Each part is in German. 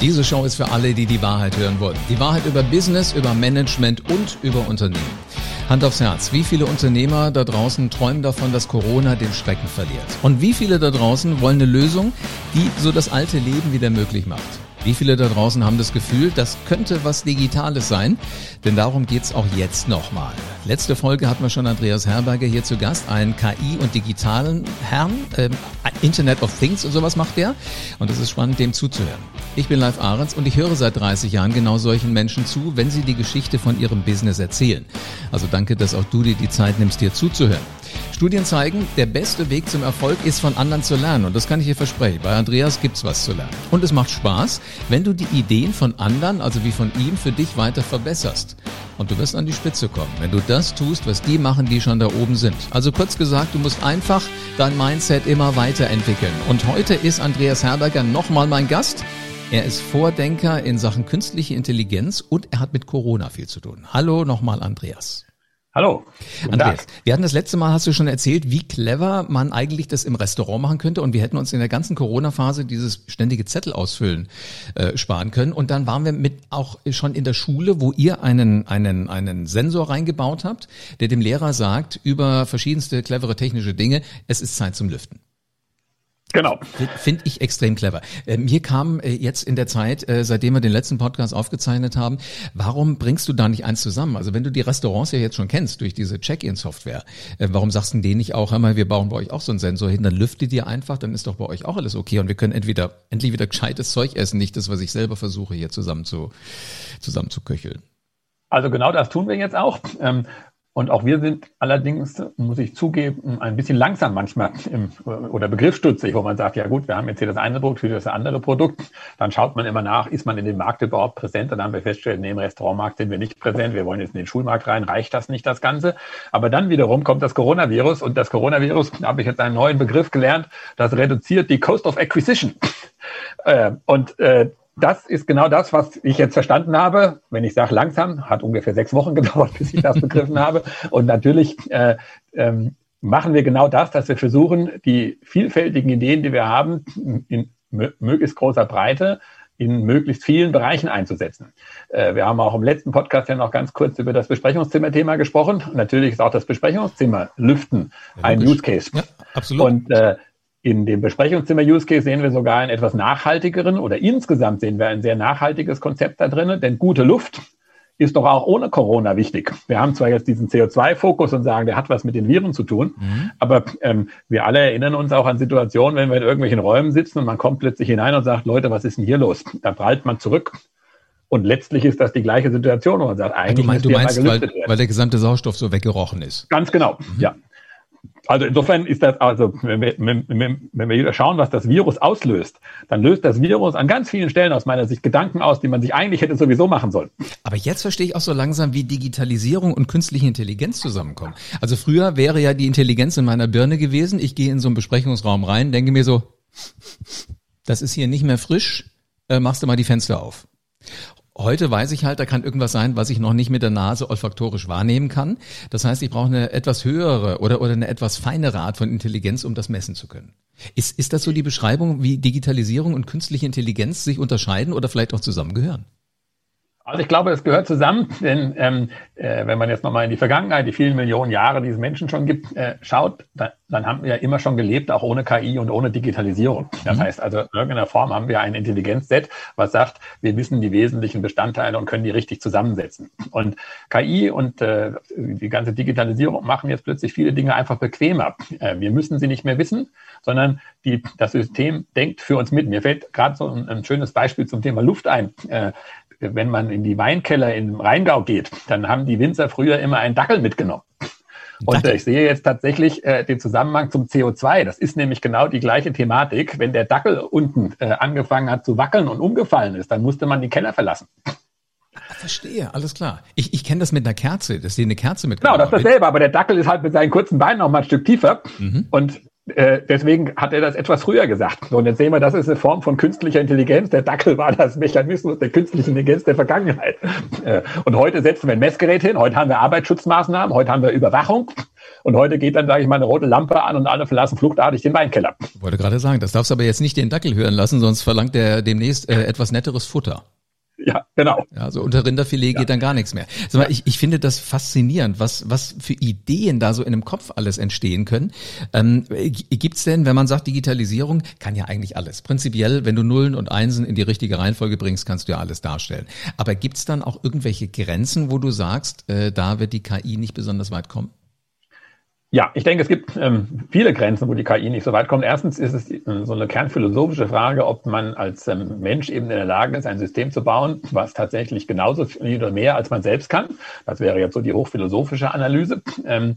Diese Show ist für alle, die die Wahrheit hören wollen. Die Wahrheit über Business, über Management und über Unternehmen. Hand aufs Herz, wie viele Unternehmer da draußen träumen davon, dass Corona den Schrecken verliert? Und wie viele da draußen wollen eine Lösung, die so das alte Leben wieder möglich macht? Wie viele da draußen haben das Gefühl, das könnte was Digitales sein? Denn darum geht's auch jetzt nochmal. Letzte Folge hatten wir schon Andreas Herberger hier zu Gast, einen KI- und digitalen Herrn, äh, Internet of Things und sowas macht der. Und es ist spannend, dem zuzuhören. Ich bin Live Ahrens und ich höre seit 30 Jahren genau solchen Menschen zu, wenn sie die Geschichte von ihrem Business erzählen. Also danke, dass auch du dir die Zeit nimmst, dir zuzuhören. Studien zeigen, der beste Weg zum Erfolg ist von anderen zu lernen. Und das kann ich dir versprechen. Bei Andreas gibt's was zu lernen. Und es macht Spaß, wenn du die Ideen von anderen, also wie von ihm, für dich weiter verbesserst. Und du wirst an die Spitze kommen, wenn du das tust, was die machen, die schon da oben sind. Also kurz gesagt, du musst einfach dein Mindset immer weiterentwickeln. Und heute ist Andreas Herberger nochmal mein Gast. Er ist Vordenker in Sachen künstliche Intelligenz und er hat mit Corona viel zu tun. Hallo nochmal, Andreas. Hallo. Andreas, wir hatten das letzte Mal, hast du schon erzählt, wie clever man eigentlich das im Restaurant machen könnte und wir hätten uns in der ganzen Corona-Phase dieses ständige Zettel ausfüllen äh, sparen können und dann waren wir mit auch schon in der Schule, wo ihr einen, einen, einen Sensor reingebaut habt, der dem Lehrer sagt über verschiedenste clevere technische Dinge, es ist Zeit zum Lüften. Genau. Finde ich extrem clever. Äh, mir kam äh, jetzt in der Zeit, äh, seitdem wir den letzten Podcast aufgezeichnet haben, warum bringst du da nicht eins zusammen? Also wenn du die Restaurants ja jetzt schon kennst durch diese Check-in-Software, warum sagst du denen nicht auch, hör mal, wir bauen bei euch auch so einen Sensor hin, dann lüftet ihr einfach, dann ist doch bei euch auch alles okay und wir können entweder endlich wieder gescheites Zeug essen, nicht das, was ich selber versuche hier zusammen zu, zusammen zu köcheln. Also genau das tun wir jetzt auch. Ähm, und auch wir sind allerdings, muss ich zugeben, ein bisschen langsam manchmal im, oder begriffsstutzig, wo man sagt, ja gut, wir haben jetzt hier das eine Produkt für das andere Produkt. Dann schaut man immer nach, ist man in dem Markt überhaupt präsent? Dann haben wir festgestellt, nee, im Restaurantmarkt sind wir nicht präsent. Wir wollen jetzt in den Schulmarkt rein. Reicht das nicht, das Ganze? Aber dann wiederum kommt das Coronavirus und das Coronavirus, da habe ich jetzt einen neuen Begriff gelernt, das reduziert die Cost of Acquisition. Äh, und äh, das ist genau das, was ich jetzt verstanden habe. Wenn ich sage langsam, hat ungefähr sechs Wochen gedauert, bis ich das begriffen habe. Und natürlich äh, ähm, machen wir genau das, dass wir versuchen, die vielfältigen Ideen, die wir haben, in möglichst großer Breite in möglichst vielen Bereichen einzusetzen. Äh, wir haben auch im letzten Podcast ja noch ganz kurz über das Besprechungszimmer-Thema gesprochen. Und natürlich ist auch das Besprechungszimmer Lüften ja, ein Use Case. Ja, absolut. Und äh, in dem Besprechungszimmer-Use Case sehen wir sogar einen etwas nachhaltigeren oder insgesamt sehen wir ein sehr nachhaltiges Konzept da drin, denn gute Luft ist doch auch ohne Corona wichtig. Wir haben zwar jetzt diesen CO2-Fokus und sagen, der hat was mit den Viren zu tun, mhm. aber ähm, wir alle erinnern uns auch an Situationen, wenn wir in irgendwelchen Räumen sitzen und man kommt plötzlich hinein und sagt, Leute, was ist denn hier los? Da prallt man zurück. Und letztlich ist das die gleiche Situation, wo man sagt, eigentlich du, mein, du meinst, weil, weil der gesamte Sauerstoff so weggerochen ist. Ganz genau, mhm. ja. Also insofern ist das, also wenn wir, wenn, wir schauen, was das Virus auslöst, dann löst das Virus an ganz vielen Stellen aus meiner Sicht Gedanken aus, die man sich eigentlich hätte sowieso machen sollen. Aber jetzt verstehe ich auch so langsam, wie Digitalisierung und künstliche Intelligenz zusammenkommen. Also früher wäre ja die Intelligenz in meiner Birne gewesen. Ich gehe in so einen Besprechungsraum rein, denke mir so, das ist hier nicht mehr frisch, äh, machst du mal die Fenster auf. Heute weiß ich halt, da kann irgendwas sein, was ich noch nicht mit der Nase olfaktorisch wahrnehmen kann. Das heißt, ich brauche eine etwas höhere oder, oder eine etwas feinere Art von Intelligenz, um das messen zu können. Ist, ist das so die Beschreibung, wie Digitalisierung und künstliche Intelligenz sich unterscheiden oder vielleicht auch zusammengehören? Also ich glaube, es gehört zusammen, denn ähm, äh, wenn man jetzt nochmal in die Vergangenheit, die vielen Millionen Jahre, die es Menschen schon gibt, äh, schaut, dann, dann haben wir ja immer schon gelebt, auch ohne KI und ohne Digitalisierung. Das mhm. heißt also, in irgendeiner Form haben wir ein Intelligenzset, was sagt, wir wissen die wesentlichen Bestandteile und können die richtig zusammensetzen. Und KI und äh, die ganze Digitalisierung machen jetzt plötzlich viele Dinge einfach bequemer. Äh, wir müssen sie nicht mehr wissen, sondern die, das System denkt für uns mit. Mir fällt gerade so ein, ein schönes Beispiel zum Thema Luft ein. Wenn man in die Weinkeller im Rheingau geht, dann haben die Winzer früher immer einen Dackel mitgenommen. Und äh, ich sehe jetzt tatsächlich äh, den Zusammenhang zum CO2. Das ist nämlich genau die gleiche Thematik. Wenn der Dackel unten äh, angefangen hat zu wackeln und umgefallen ist, dann musste man die Keller verlassen. Verstehe, alles klar. Ich, ich kenne das mit einer Kerze, dass die eine Kerze mit. Genau, das ist dasselbe, aber der Dackel ist halt mit seinen kurzen Beinen noch mal ein Stück tiefer. Mhm. Und äh, deswegen hat er das etwas früher gesagt. Und jetzt sehen wir, das ist eine Form von künstlicher Intelligenz. Der Dackel war das Mechanismus der künstlichen Intelligenz der Vergangenheit. Äh, und heute setzen wir ein Messgerät hin, heute haben wir Arbeitsschutzmaßnahmen, heute haben wir Überwachung. Und heute geht dann, sage ich mal, eine rote Lampe an und alle verlassen fluchtartig den Weinkeller. Ich wollte gerade sagen, das darfst du aber jetzt nicht den Dackel hören lassen, sonst verlangt er demnächst äh, etwas netteres Futter. Ja, genau. Ja, also unter Rinderfilet ja. geht dann gar nichts mehr. Sag mal, ich, ich finde das faszinierend, was, was für Ideen da so in einem Kopf alles entstehen können. Ähm, gibt's denn, wenn man sagt, Digitalisierung kann ja eigentlich alles. Prinzipiell, wenn du Nullen und Einsen in die richtige Reihenfolge bringst, kannst du ja alles darstellen. Aber gibt's dann auch irgendwelche Grenzen, wo du sagst, äh, da wird die KI nicht besonders weit kommen? Ja, ich denke, es gibt ähm, viele Grenzen, wo die KI nicht so weit kommt. Erstens ist es äh, so eine kernphilosophische Frage, ob man als ähm, Mensch eben in der Lage ist, ein System zu bauen, was tatsächlich genauso viel oder mehr als man selbst kann. Das wäre jetzt so die hochphilosophische Analyse. Ähm,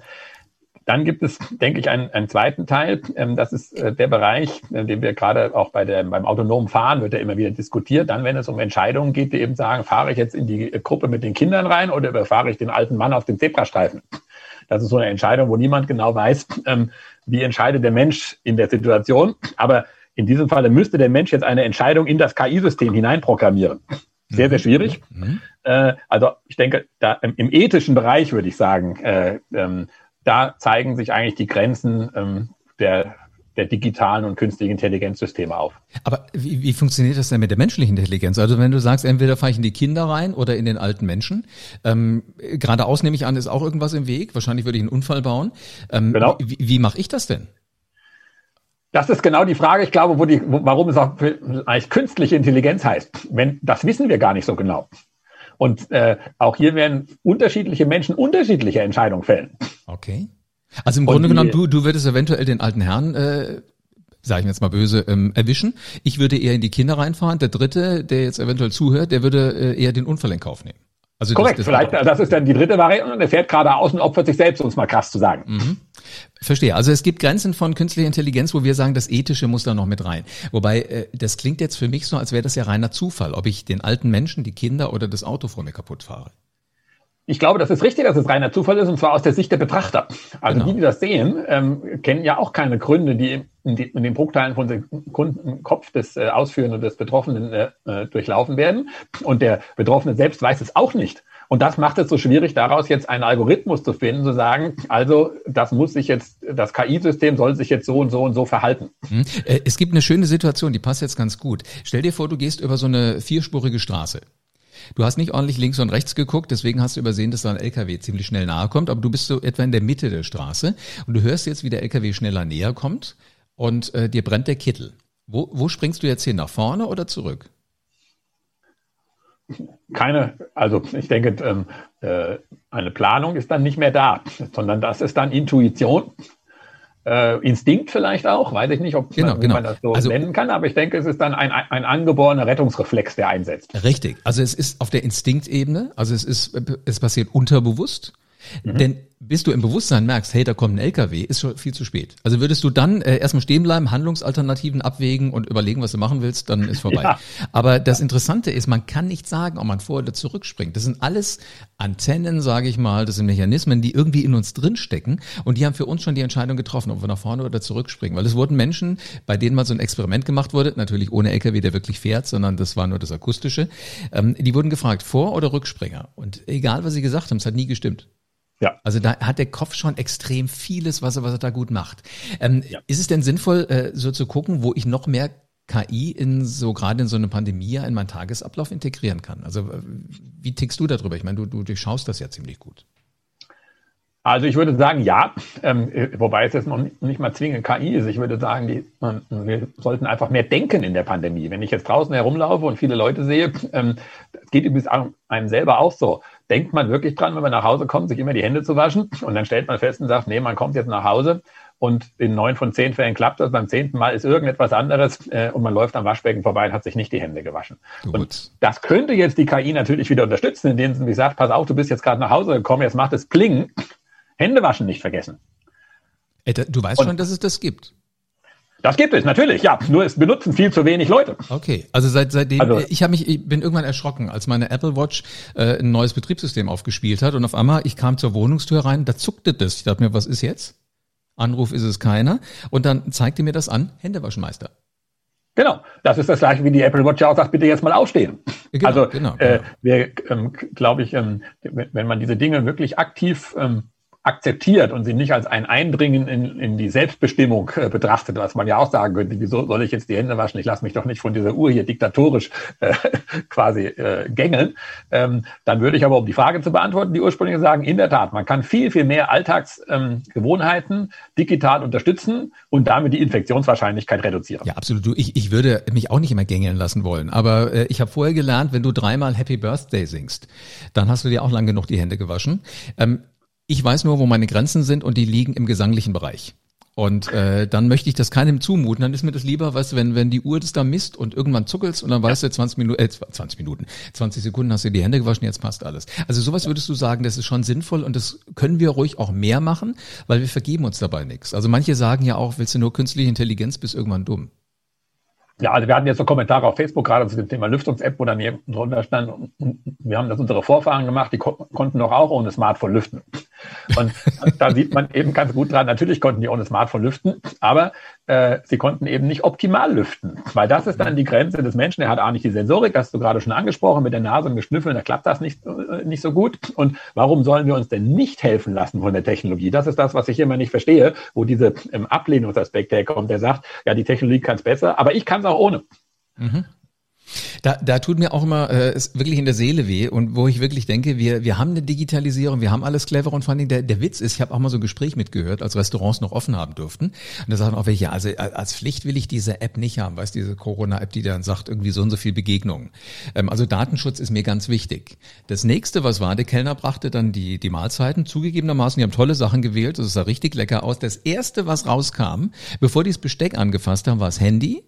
dann gibt es, denke ich, einen, einen zweiten Teil. Ähm, das ist äh, der Bereich, äh, den wir gerade auch bei der, beim autonomen Fahren wird ja immer wieder diskutiert. Dann, wenn es um Entscheidungen geht, die eben sagen, fahre ich jetzt in die Gruppe mit den Kindern rein oder überfahre ich den alten Mann auf dem Zebrastreifen? Das ist so eine Entscheidung, wo niemand genau weiß, ähm, wie entscheidet der Mensch in der Situation. Aber in diesem Falle müsste der Mensch jetzt eine Entscheidung in das KI-System hineinprogrammieren. Sehr, sehr schwierig. Mhm. Äh, also ich denke, da im, im, ethischen Bereich würde ich sagen, äh, ähm, da zeigen sich eigentlich die Grenzen ähm, der der digitalen und künstlichen Intelligenzsysteme auf. Aber wie, wie funktioniert das denn mit der menschlichen Intelligenz? Also wenn du sagst, entweder fahre ich in die Kinder rein oder in den alten Menschen. Ähm, geradeaus nehme ich an, ist auch irgendwas im Weg. Wahrscheinlich würde ich einen Unfall bauen. Ähm, genau. Wie, wie mache ich das denn? Das ist genau die Frage, ich glaube, wo die, wo, warum es auch eigentlich künstliche Intelligenz heißt. Wenn, das wissen wir gar nicht so genau. Und äh, auch hier werden unterschiedliche Menschen unterschiedliche Entscheidungen fällen. Okay. Also im Grunde genommen, du, du würdest eventuell den alten Herrn, äh, sage ich jetzt mal böse, ähm, erwischen. Ich würde eher in die Kinder reinfahren. Der Dritte, der jetzt eventuell zuhört, der würde äh, eher den Unfall in Kauf nehmen. Also Korrekt, das, das vielleicht, das ist dann die dritte Variante und er fährt geradeaus und opfert sich selbst, um es mal krass zu sagen. Mhm. Verstehe. Also es gibt Grenzen von künstlicher Intelligenz, wo wir sagen, das Ethische muss da noch mit rein. Wobei, äh, das klingt jetzt für mich so, als wäre das ja reiner Zufall, ob ich den alten Menschen, die Kinder oder das Auto vor mir kaputt fahre. Ich glaube, das ist richtig, dass es reiner Zufall ist, und zwar aus der Sicht der Betrachter. Also genau. die, die das sehen, ähm, kennen ja auch keine Gründe, die in, die, in den Bruchteilen von Sekunden Kopf des äh, Ausführenden des Betroffenen äh, äh, durchlaufen werden. Und der Betroffene selbst weiß es auch nicht. Und das macht es so schwierig, daraus jetzt einen Algorithmus zu finden, zu sagen, also das muss sich jetzt, das KI-System soll sich jetzt so und so und so verhalten. Mhm. Äh, es gibt eine schöne Situation, die passt jetzt ganz gut. Stell dir vor, du gehst über so eine vierspurige Straße. Du hast nicht ordentlich links und rechts geguckt, deswegen hast du übersehen, dass da ein LKW ziemlich schnell nahe kommt, aber du bist so etwa in der Mitte der Straße und du hörst jetzt, wie der LKW schneller näher kommt und äh, dir brennt der Kittel. Wo, wo springst du jetzt hin, nach vorne oder zurück? Keine, also ich denke, ähm, äh, eine Planung ist dann nicht mehr da, sondern das ist dann Intuition äh, Instinkt vielleicht auch, weiß ich nicht, ob genau, man, genau. man das so also, nennen kann, aber ich denke, es ist dann ein, ein angeborener Rettungsreflex, der einsetzt. Richtig, also es ist auf der Instinktebene, also es ist, es passiert unterbewusst, mhm. denn bis du im Bewusstsein merkst, hey, da kommt ein LKW, ist schon viel zu spät. Also würdest du dann äh, erstmal stehen bleiben, Handlungsalternativen abwägen und überlegen, was du machen willst, dann ist vorbei. Ja. Aber das Interessante ist, man kann nicht sagen, ob man vor oder zurückspringt. Das sind alles Antennen, sage ich mal, das sind Mechanismen, die irgendwie in uns drinstecken und die haben für uns schon die Entscheidung getroffen, ob wir nach vorne oder zurückspringen. Weil es wurden Menschen, bei denen mal so ein Experiment gemacht wurde, natürlich ohne LKW, der wirklich fährt, sondern das war nur das Akustische, ähm, die wurden gefragt, Vor- oder Rückspringer. Und egal, was sie gesagt haben, es hat nie gestimmt. Ja. Also da hat der Kopf schon extrem vieles, was er, was er da gut macht. Ähm, ja. Ist es denn sinnvoll, äh, so zu gucken, wo ich noch mehr KI in so gerade in so eine Pandemie in meinen Tagesablauf integrieren kann? Also wie tickst du darüber? Ich meine, du, du durchschaust das ja ziemlich gut. Also ich würde sagen, ja, ähm, wobei es jetzt noch nicht, mal zwingend KI ist. Ich würde sagen, die, man, wir sollten einfach mehr denken in der Pandemie. Wenn ich jetzt draußen herumlaufe und viele Leute sehe, ähm, das geht übrigens einem selber auch so. Denkt man wirklich dran, wenn man nach Hause kommt, sich immer die Hände zu waschen und dann stellt man fest und sagt, nee, man kommt jetzt nach Hause und in neun von zehn Fällen klappt das. Beim zehnten Mal ist irgendetwas anderes äh, und man läuft am Waschbecken vorbei und hat sich nicht die Hände gewaschen. Gut. Und das könnte jetzt die KI natürlich wieder unterstützen, indem sie sagt, pass auf, du bist jetzt gerade nach Hause gekommen, jetzt macht es Pling Hände waschen nicht vergessen. Du weißt Und schon, dass es das gibt. Das gibt es natürlich, ja. Nur es benutzen viel zu wenig Leute. Okay, also seit seitdem also, ich habe mich, ich bin irgendwann erschrocken, als meine Apple Watch äh, ein neues Betriebssystem aufgespielt hat und auf einmal ich kam zur Wohnungstür rein, da zuckte das. Ich dachte mir, was ist jetzt? Anruf ist es keiner. Und dann zeigt ihr mir das an, Händewaschmeister. Genau, das ist das gleiche, wie die Apple Watch auch sagt, bitte jetzt mal aufstehen. Genau, also genau, genau. Äh, wir, ähm, glaube ich, ähm, wenn man diese Dinge wirklich aktiv ähm, akzeptiert und sie nicht als ein Eindringen in, in die Selbstbestimmung äh, betrachtet, was man ja auch sagen könnte, wieso soll ich jetzt die Hände waschen? Ich lasse mich doch nicht von dieser Uhr hier diktatorisch äh, quasi äh, gängeln. Ähm, dann würde ich aber, um die Frage zu beantworten, die ursprüngliche sagen, in der Tat, man kann viel, viel mehr Alltagsgewohnheiten ähm, digital unterstützen und damit die Infektionswahrscheinlichkeit reduzieren. Ja, absolut. Du, ich, ich würde mich auch nicht immer gängeln lassen wollen, aber äh, ich habe vorher gelernt, wenn du dreimal Happy Birthday singst, dann hast du dir auch lang genug die Hände gewaschen. Ähm, ich weiß nur, wo meine Grenzen sind und die liegen im gesanglichen Bereich. Und äh, dann möchte ich das keinem zumuten. Dann ist mir das lieber, weißt du, wenn, wenn die Uhr das da misst und irgendwann zuckelst und dann weißt du 20 Minuten, äh, 20 Minuten, 20 Sekunden hast du die Hände gewaschen, jetzt passt alles. Also sowas würdest du sagen, das ist schon sinnvoll und das können wir ruhig auch mehr machen, weil wir vergeben uns dabei nichts. Also manche sagen ja auch, willst du nur künstliche Intelligenz, bist irgendwann dumm. Ja, also wir hatten jetzt so Kommentare auf Facebook gerade zu dem Thema Lüftungs-App, wo dann hier drunter stand, wir haben das unsere Vorfahren gemacht, die ko konnten doch auch ohne Smartphone lüften. Und da sieht man eben ganz gut dran, natürlich konnten die ohne Smartphone lüften, aber äh, sie konnten eben nicht optimal lüften, weil das ist dann die Grenze des Menschen. Er hat auch nicht die Sensorik, hast du gerade schon angesprochen, mit der Nase und Geschnüffeln, da klappt das nicht, äh, nicht so gut. Und warum sollen wir uns denn nicht helfen lassen von der Technologie? Das ist das, was ich immer nicht verstehe, wo diese ähm, Ablehnungsaspekt herkommt, der sagt, ja, die Technologie kann es besser, aber ich kann es auch ohne. Mhm. Da, da tut mir auch immer äh, ist wirklich in der Seele weh und wo ich wirklich denke, wir, wir haben eine Digitalisierung, wir haben alles clever und vor allem der, der Witz ist, ich habe auch mal so ein Gespräch mitgehört, als Restaurants noch offen haben durften. Und da sagen auch welche, also als Pflicht will ich diese App nicht haben, weißt diese Corona-App, die dann sagt, irgendwie so und so viel Begegnungen. Ähm, also Datenschutz ist mir ganz wichtig. Das nächste, was war, der Kellner brachte dann die, die Mahlzeiten, zugegebenermaßen, die haben tolle Sachen gewählt, das sah richtig lecker aus. Das erste, was rauskam, bevor die das Besteck angefasst haben, war das Handy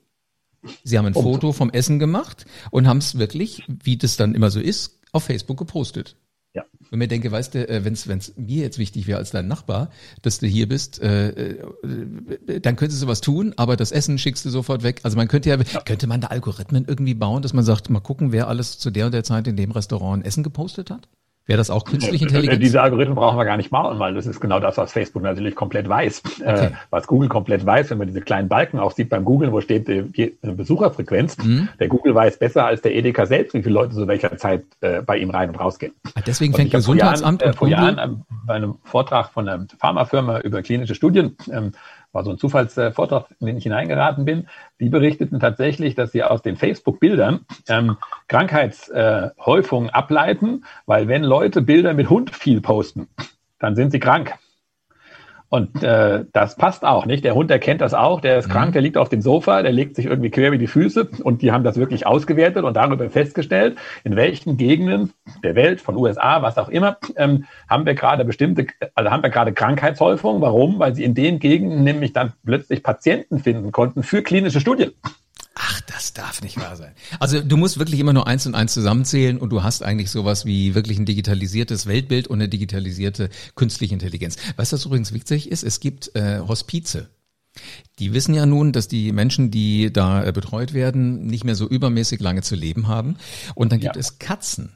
Sie haben ein oh. Foto vom Essen gemacht und haben es wirklich, wie das dann immer so ist, auf Facebook gepostet. Ja. Wenn mir denke, weißt du, äh, wenn es mir jetzt wichtig wäre als dein Nachbar, dass du hier bist, äh, äh, dann könntest du was tun, aber das Essen schickst du sofort weg. Also man könnte ja, ja, könnte man da Algorithmen irgendwie bauen, dass man sagt, mal gucken, wer alles zu der und der Zeit in dem Restaurant Essen gepostet hat? Wäre das auch künstliche Intelligenz? Diese Algorithmen brauchen wir gar nicht machen, weil das ist genau das, was Facebook natürlich komplett weiß. Okay. Äh, was Google komplett weiß, wenn man diese kleinen Balken auch sieht beim Google, wo steht die Besucherfrequenz. Mhm. Der Google weiß besser als der Edeka selbst, wie viele Leute zu welcher Zeit äh, bei ihm rein und rausgehen. Ah, deswegen fängt Gesundheitsamt Jahren, äh, vor Jahren äh, bei einem Vortrag von einer Pharmafirma über klinische Studien ähm, war so ein Zufallsvortrag, in den ich hineingeraten bin. Die berichteten tatsächlich, dass sie aus den Facebook-Bildern ähm, Krankheitshäufungen ableiten, weil wenn Leute Bilder mit Hund viel posten, dann sind sie krank. Und äh, das passt auch, nicht? Der Hund erkennt das auch, der ist mhm. krank, der liegt auf dem Sofa, der legt sich irgendwie quer wie die Füße und die haben das wirklich ausgewertet und darüber festgestellt, in welchen Gegenden der Welt, von USA, was auch immer, ähm, haben wir gerade bestimmte, also haben wir gerade Krankheitshäufungen. Warum? Weil sie in den Gegenden nämlich dann plötzlich Patienten finden konnten für klinische Studien. Ach, das darf nicht wahr sein. Also du musst wirklich immer nur eins und eins zusammenzählen und du hast eigentlich sowas wie wirklich ein digitalisiertes Weltbild und eine digitalisierte künstliche Intelligenz. Was übrigens wichtig ist? Es gibt äh, Hospize. Die wissen ja nun, dass die Menschen, die da äh, betreut werden, nicht mehr so übermäßig lange zu leben haben. Und dann gibt ja. es Katzen,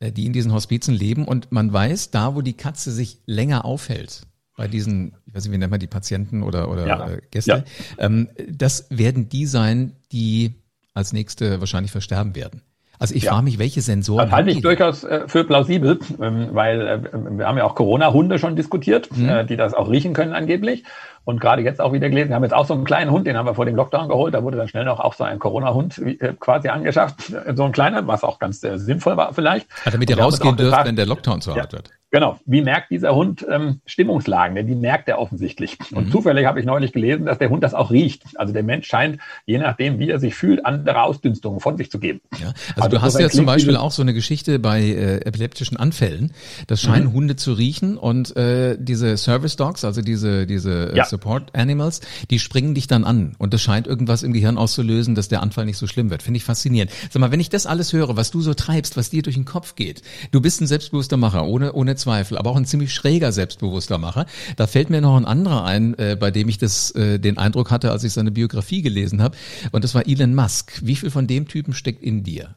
äh, die in diesen Hospizen leben. Und man weiß, da wo die Katze sich länger aufhält, bei diesen, ich weiß nicht, wie nennt man die Patienten oder, oder ja. Äh, Gäste, ja. ähm, das werden die sein, die als nächste wahrscheinlich versterben werden. Also ich ja. frage mich, welche Sensoren. Das halte ich durchaus äh, für plausibel, ähm, weil äh, wir haben ja auch Corona-Hunde schon diskutiert, mhm. äh, die das auch riechen können angeblich. Und gerade jetzt auch wieder gelesen, wir haben jetzt auch so einen kleinen Hund, den haben wir vor dem Lockdown geholt. Da wurde dann schnell noch auch so ein Corona-Hund äh, quasi angeschafft. So ein kleiner, was auch ganz äh, sinnvoll war vielleicht. Hat damit ihr rausgehen dürft, wenn der Lockdown zu hart ja, wird. Genau. Wie merkt dieser Hund ähm, Stimmungslagen? Denn die merkt er offensichtlich. Und mhm. zufällig habe ich neulich gelesen, dass der Hund das auch riecht. Also der Mensch scheint, je nachdem, wie er sich fühlt, andere Ausdünstungen von sich zu geben. Ja. Also, also du hast ja zum Beispiel auch so eine Geschichte bei äh, epileptischen Anfällen. Das scheinen mhm. Hunde zu riechen und äh, diese Service Dogs, also diese diese äh, ja. Support Animals, die springen dich dann an und das scheint irgendwas im Gehirn auszulösen, dass der Anfall nicht so schlimm wird. Finde ich faszinierend. Sag mal, wenn ich das alles höre, was du so treibst, was dir durch den Kopf geht, du bist ein selbstbewusster Macher, ohne ohne Zweifel, aber auch ein ziemlich schräger selbstbewusster Macher. Da fällt mir noch ein anderer ein, äh, bei dem ich das äh, den Eindruck hatte, als ich seine Biografie gelesen habe, und das war Elon Musk. Wie viel von dem Typen steckt in dir?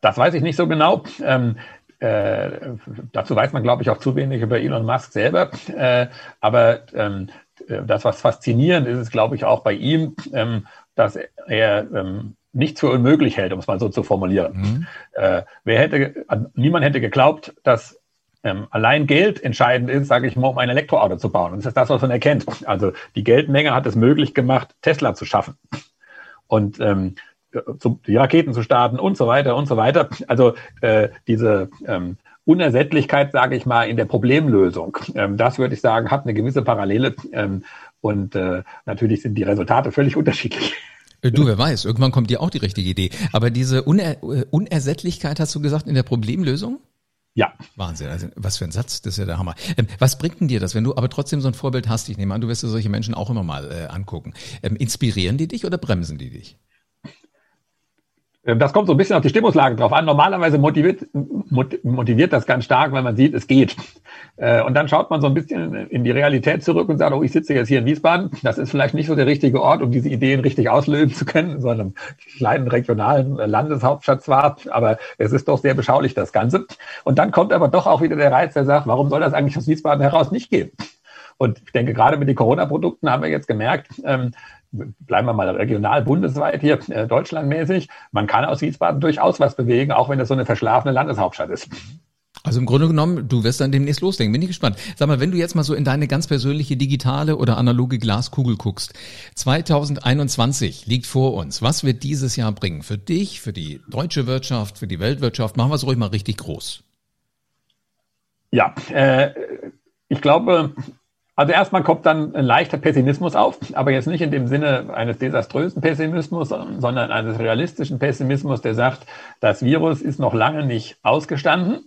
Das weiß ich nicht so genau. Ähm, äh, dazu weiß man, glaube ich, auch zu wenig über Elon Musk selber. Äh, aber ähm, das, was faszinierend ist, ist, glaube ich, auch bei ihm, ähm, dass er ähm, nichts für unmöglich hält, um es mal so zu formulieren. Mhm. Äh, wer hätte, niemand hätte geglaubt, dass ähm, allein Geld entscheidend ist, sage ich mal, um ein Elektroauto zu bauen. Und das ist das, was man erkennt. Also die Geldmenge hat es möglich gemacht, Tesla zu schaffen. Und ähm, die Raketen zu starten und so weiter und so weiter. Also äh, diese ähm, Unersättlichkeit, sage ich mal, in der Problemlösung, ähm, das würde ich sagen, hat eine gewisse Parallele. Ähm, und äh, natürlich sind die Resultate völlig unterschiedlich. Äh, du, wer weiß, irgendwann kommt dir auch die richtige Idee. Aber diese Uner äh, Unersättlichkeit, hast du gesagt, in der Problemlösung? Ja. Wahnsinn. Also, was für ein Satz, das ist ja der Hammer. Ähm, was bringt denn dir das, wenn du aber trotzdem so ein Vorbild hast? Ich nehme an, du wirst dir solche Menschen auch immer mal äh, angucken. Ähm, inspirieren die dich oder bremsen die dich? Ähm, das kommt so ein bisschen auf die Stimmungslage drauf an. Normalerweise motiviert, motiviert das ganz stark, wenn man sieht, es geht. Äh, und dann schaut man so ein bisschen in die Realität zurück und sagt, oh, ich sitze jetzt hier in Wiesbaden. Das ist vielleicht nicht so der richtige Ort, um diese Ideen richtig auslösen zu können, sondern einem kleinen regionalen Landeshauptstadt zwar, aber es ist doch sehr beschaulich, das Ganze. Und dann kommt aber doch auch wieder der Reiz, der sagt, warum soll das eigentlich aus Wiesbaden heraus nicht gehen? Und ich denke, gerade mit den Corona-Produkten haben wir jetzt gemerkt, ähm, bleiben wir mal regional, bundesweit hier, äh, deutschlandmäßig, man kann aus Wiesbaden durchaus was bewegen, auch wenn es so eine verschlafene Landeshauptstadt ist. Also im Grunde genommen, du wirst dann demnächst loslegen. Bin ich gespannt. Sag mal, wenn du jetzt mal so in deine ganz persönliche digitale oder analoge Glaskugel guckst. 2021 liegt vor uns. Was wird dieses Jahr bringen? Für dich, für die deutsche Wirtschaft, für die Weltwirtschaft? Machen wir es ruhig mal richtig groß. Ja, äh, ich glaube, also erstmal kommt dann ein leichter Pessimismus auf, aber jetzt nicht in dem Sinne eines desaströsen Pessimismus, sondern eines realistischen Pessimismus, der sagt, das Virus ist noch lange nicht ausgestanden.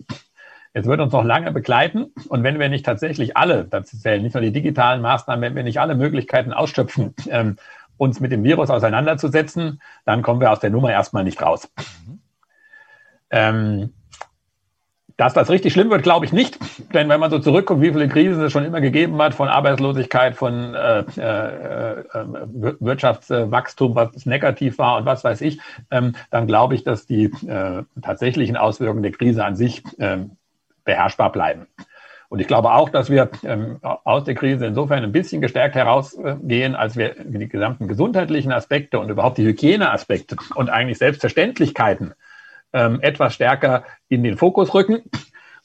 Es wird uns noch lange begleiten. Und wenn wir nicht tatsächlich alle, dazu zählen nicht nur die digitalen Maßnahmen, wenn wir nicht alle Möglichkeiten ausschöpfen, ähm, uns mit dem Virus auseinanderzusetzen, dann kommen wir aus der Nummer erstmal nicht raus. Mhm. Ähm, dass das richtig schlimm wird, glaube ich nicht. Denn wenn man so zurückguckt, wie viele Krisen es schon immer gegeben hat, von Arbeitslosigkeit, von äh, äh, äh, Wirtschaftswachstum, was negativ war und was weiß ich, ähm, dann glaube ich, dass die äh, tatsächlichen Auswirkungen der Krise an sich ähm, beherrschbar bleiben. Und ich glaube auch, dass wir ähm, aus der Krise insofern ein bisschen gestärkt herausgehen, als wir die gesamten gesundheitlichen Aspekte und überhaupt die Hygieneaspekte und eigentlich Selbstverständlichkeiten ähm, etwas stärker in den Fokus rücken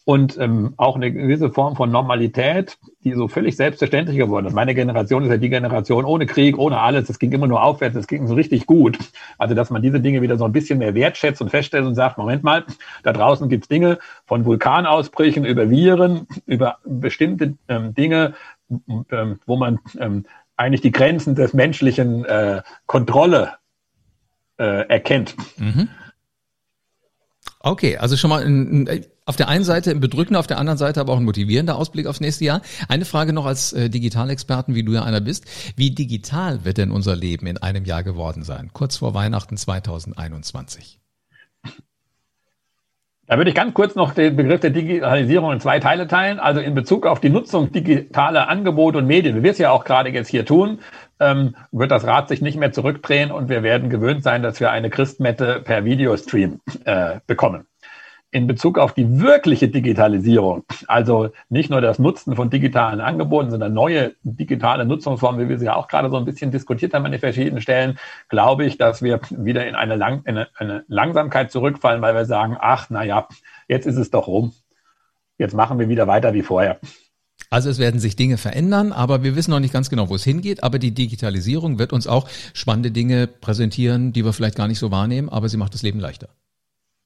und ähm, auch eine gewisse Form von Normalität, die so völlig selbstverständlich geworden ist. Meine Generation ist ja die Generation ohne Krieg, ohne alles. Es ging immer nur aufwärts, es ging so richtig gut. Also, dass man diese Dinge wieder so ein bisschen mehr wertschätzt und feststellt und sagt, Moment mal, da draußen gibt's Dinge von Vulkanausbrüchen über Viren, über bestimmte ähm, Dinge, ähm, wo man ähm, eigentlich die Grenzen des menschlichen äh, Kontrolle äh, erkennt. Mhm. Okay, also schon mal ein, ein, auf der einen Seite ein bedrückender, auf der anderen Seite aber auch ein motivierender Ausblick aufs nächste Jahr. Eine Frage noch als äh, Digitalexperten, wie du ja einer bist. Wie digital wird denn unser Leben in einem Jahr geworden sein? Kurz vor Weihnachten 2021. Da würde ich ganz kurz noch den Begriff der Digitalisierung in zwei Teile teilen. Also in Bezug auf die Nutzung digitaler Angebote und Medien, wie wir es ja auch gerade jetzt hier tun, ähm, wird das Rad sich nicht mehr zurückdrehen und wir werden gewöhnt sein, dass wir eine Christmette per Videostream äh, bekommen in Bezug auf die wirkliche Digitalisierung, also nicht nur das Nutzen von digitalen Angeboten, sondern neue digitale Nutzungsformen, wie wir sie ja auch gerade so ein bisschen diskutiert haben an den verschiedenen Stellen, glaube ich, dass wir wieder in eine, Lang in eine Langsamkeit zurückfallen, weil wir sagen, ach, na ja, jetzt ist es doch rum. Jetzt machen wir wieder weiter wie vorher. Also es werden sich Dinge verändern, aber wir wissen noch nicht ganz genau, wo es hingeht. Aber die Digitalisierung wird uns auch spannende Dinge präsentieren, die wir vielleicht gar nicht so wahrnehmen, aber sie macht das Leben leichter.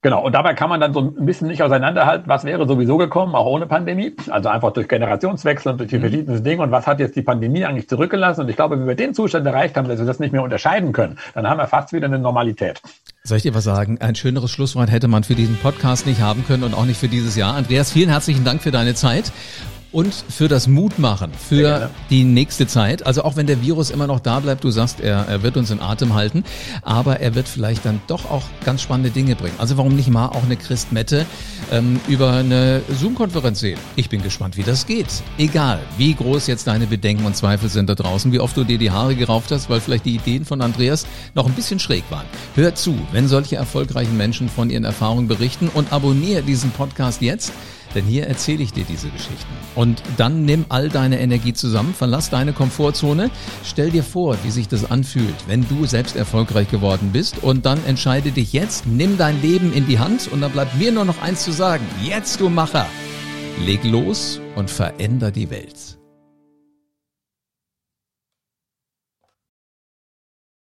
Genau, und dabei kann man dann so ein bisschen nicht auseinanderhalten, was wäre sowieso gekommen, auch ohne Pandemie. Also einfach durch Generationswechsel und durch die mhm. verschiedenen Dinge. Und was hat jetzt die Pandemie eigentlich zurückgelassen? Und ich glaube, wenn wir den Zustand erreicht haben, dass wir das nicht mehr unterscheiden können, dann haben wir fast wieder eine Normalität. Soll ich dir was sagen? Ein schöneres Schlusswort hätte man für diesen Podcast nicht haben können und auch nicht für dieses Jahr. Andreas, vielen herzlichen Dank für deine Zeit. Und für das Mutmachen für die nächste Zeit. Also auch wenn der Virus immer noch da bleibt, du sagst, er, er wird uns in Atem halten, aber er wird vielleicht dann doch auch ganz spannende Dinge bringen. Also warum nicht mal auch eine Christ Mette ähm, über eine Zoom-Konferenz sehen? Ich bin gespannt, wie das geht. Egal, wie groß jetzt deine Bedenken und Zweifel sind da draußen, wie oft du dir die Haare gerauft hast, weil vielleicht die Ideen von Andreas noch ein bisschen schräg waren. Hör zu, wenn solche erfolgreichen Menschen von ihren Erfahrungen berichten und abonniere diesen Podcast jetzt. Denn hier erzähle ich dir diese Geschichten. Und dann nimm all deine Energie zusammen, verlass deine Komfortzone, stell dir vor, wie sich das anfühlt, wenn du selbst erfolgreich geworden bist und dann entscheide dich jetzt, nimm dein Leben in die Hand und dann bleibt mir nur noch eins zu sagen. Jetzt, du Macher, leg los und veränder die Welt.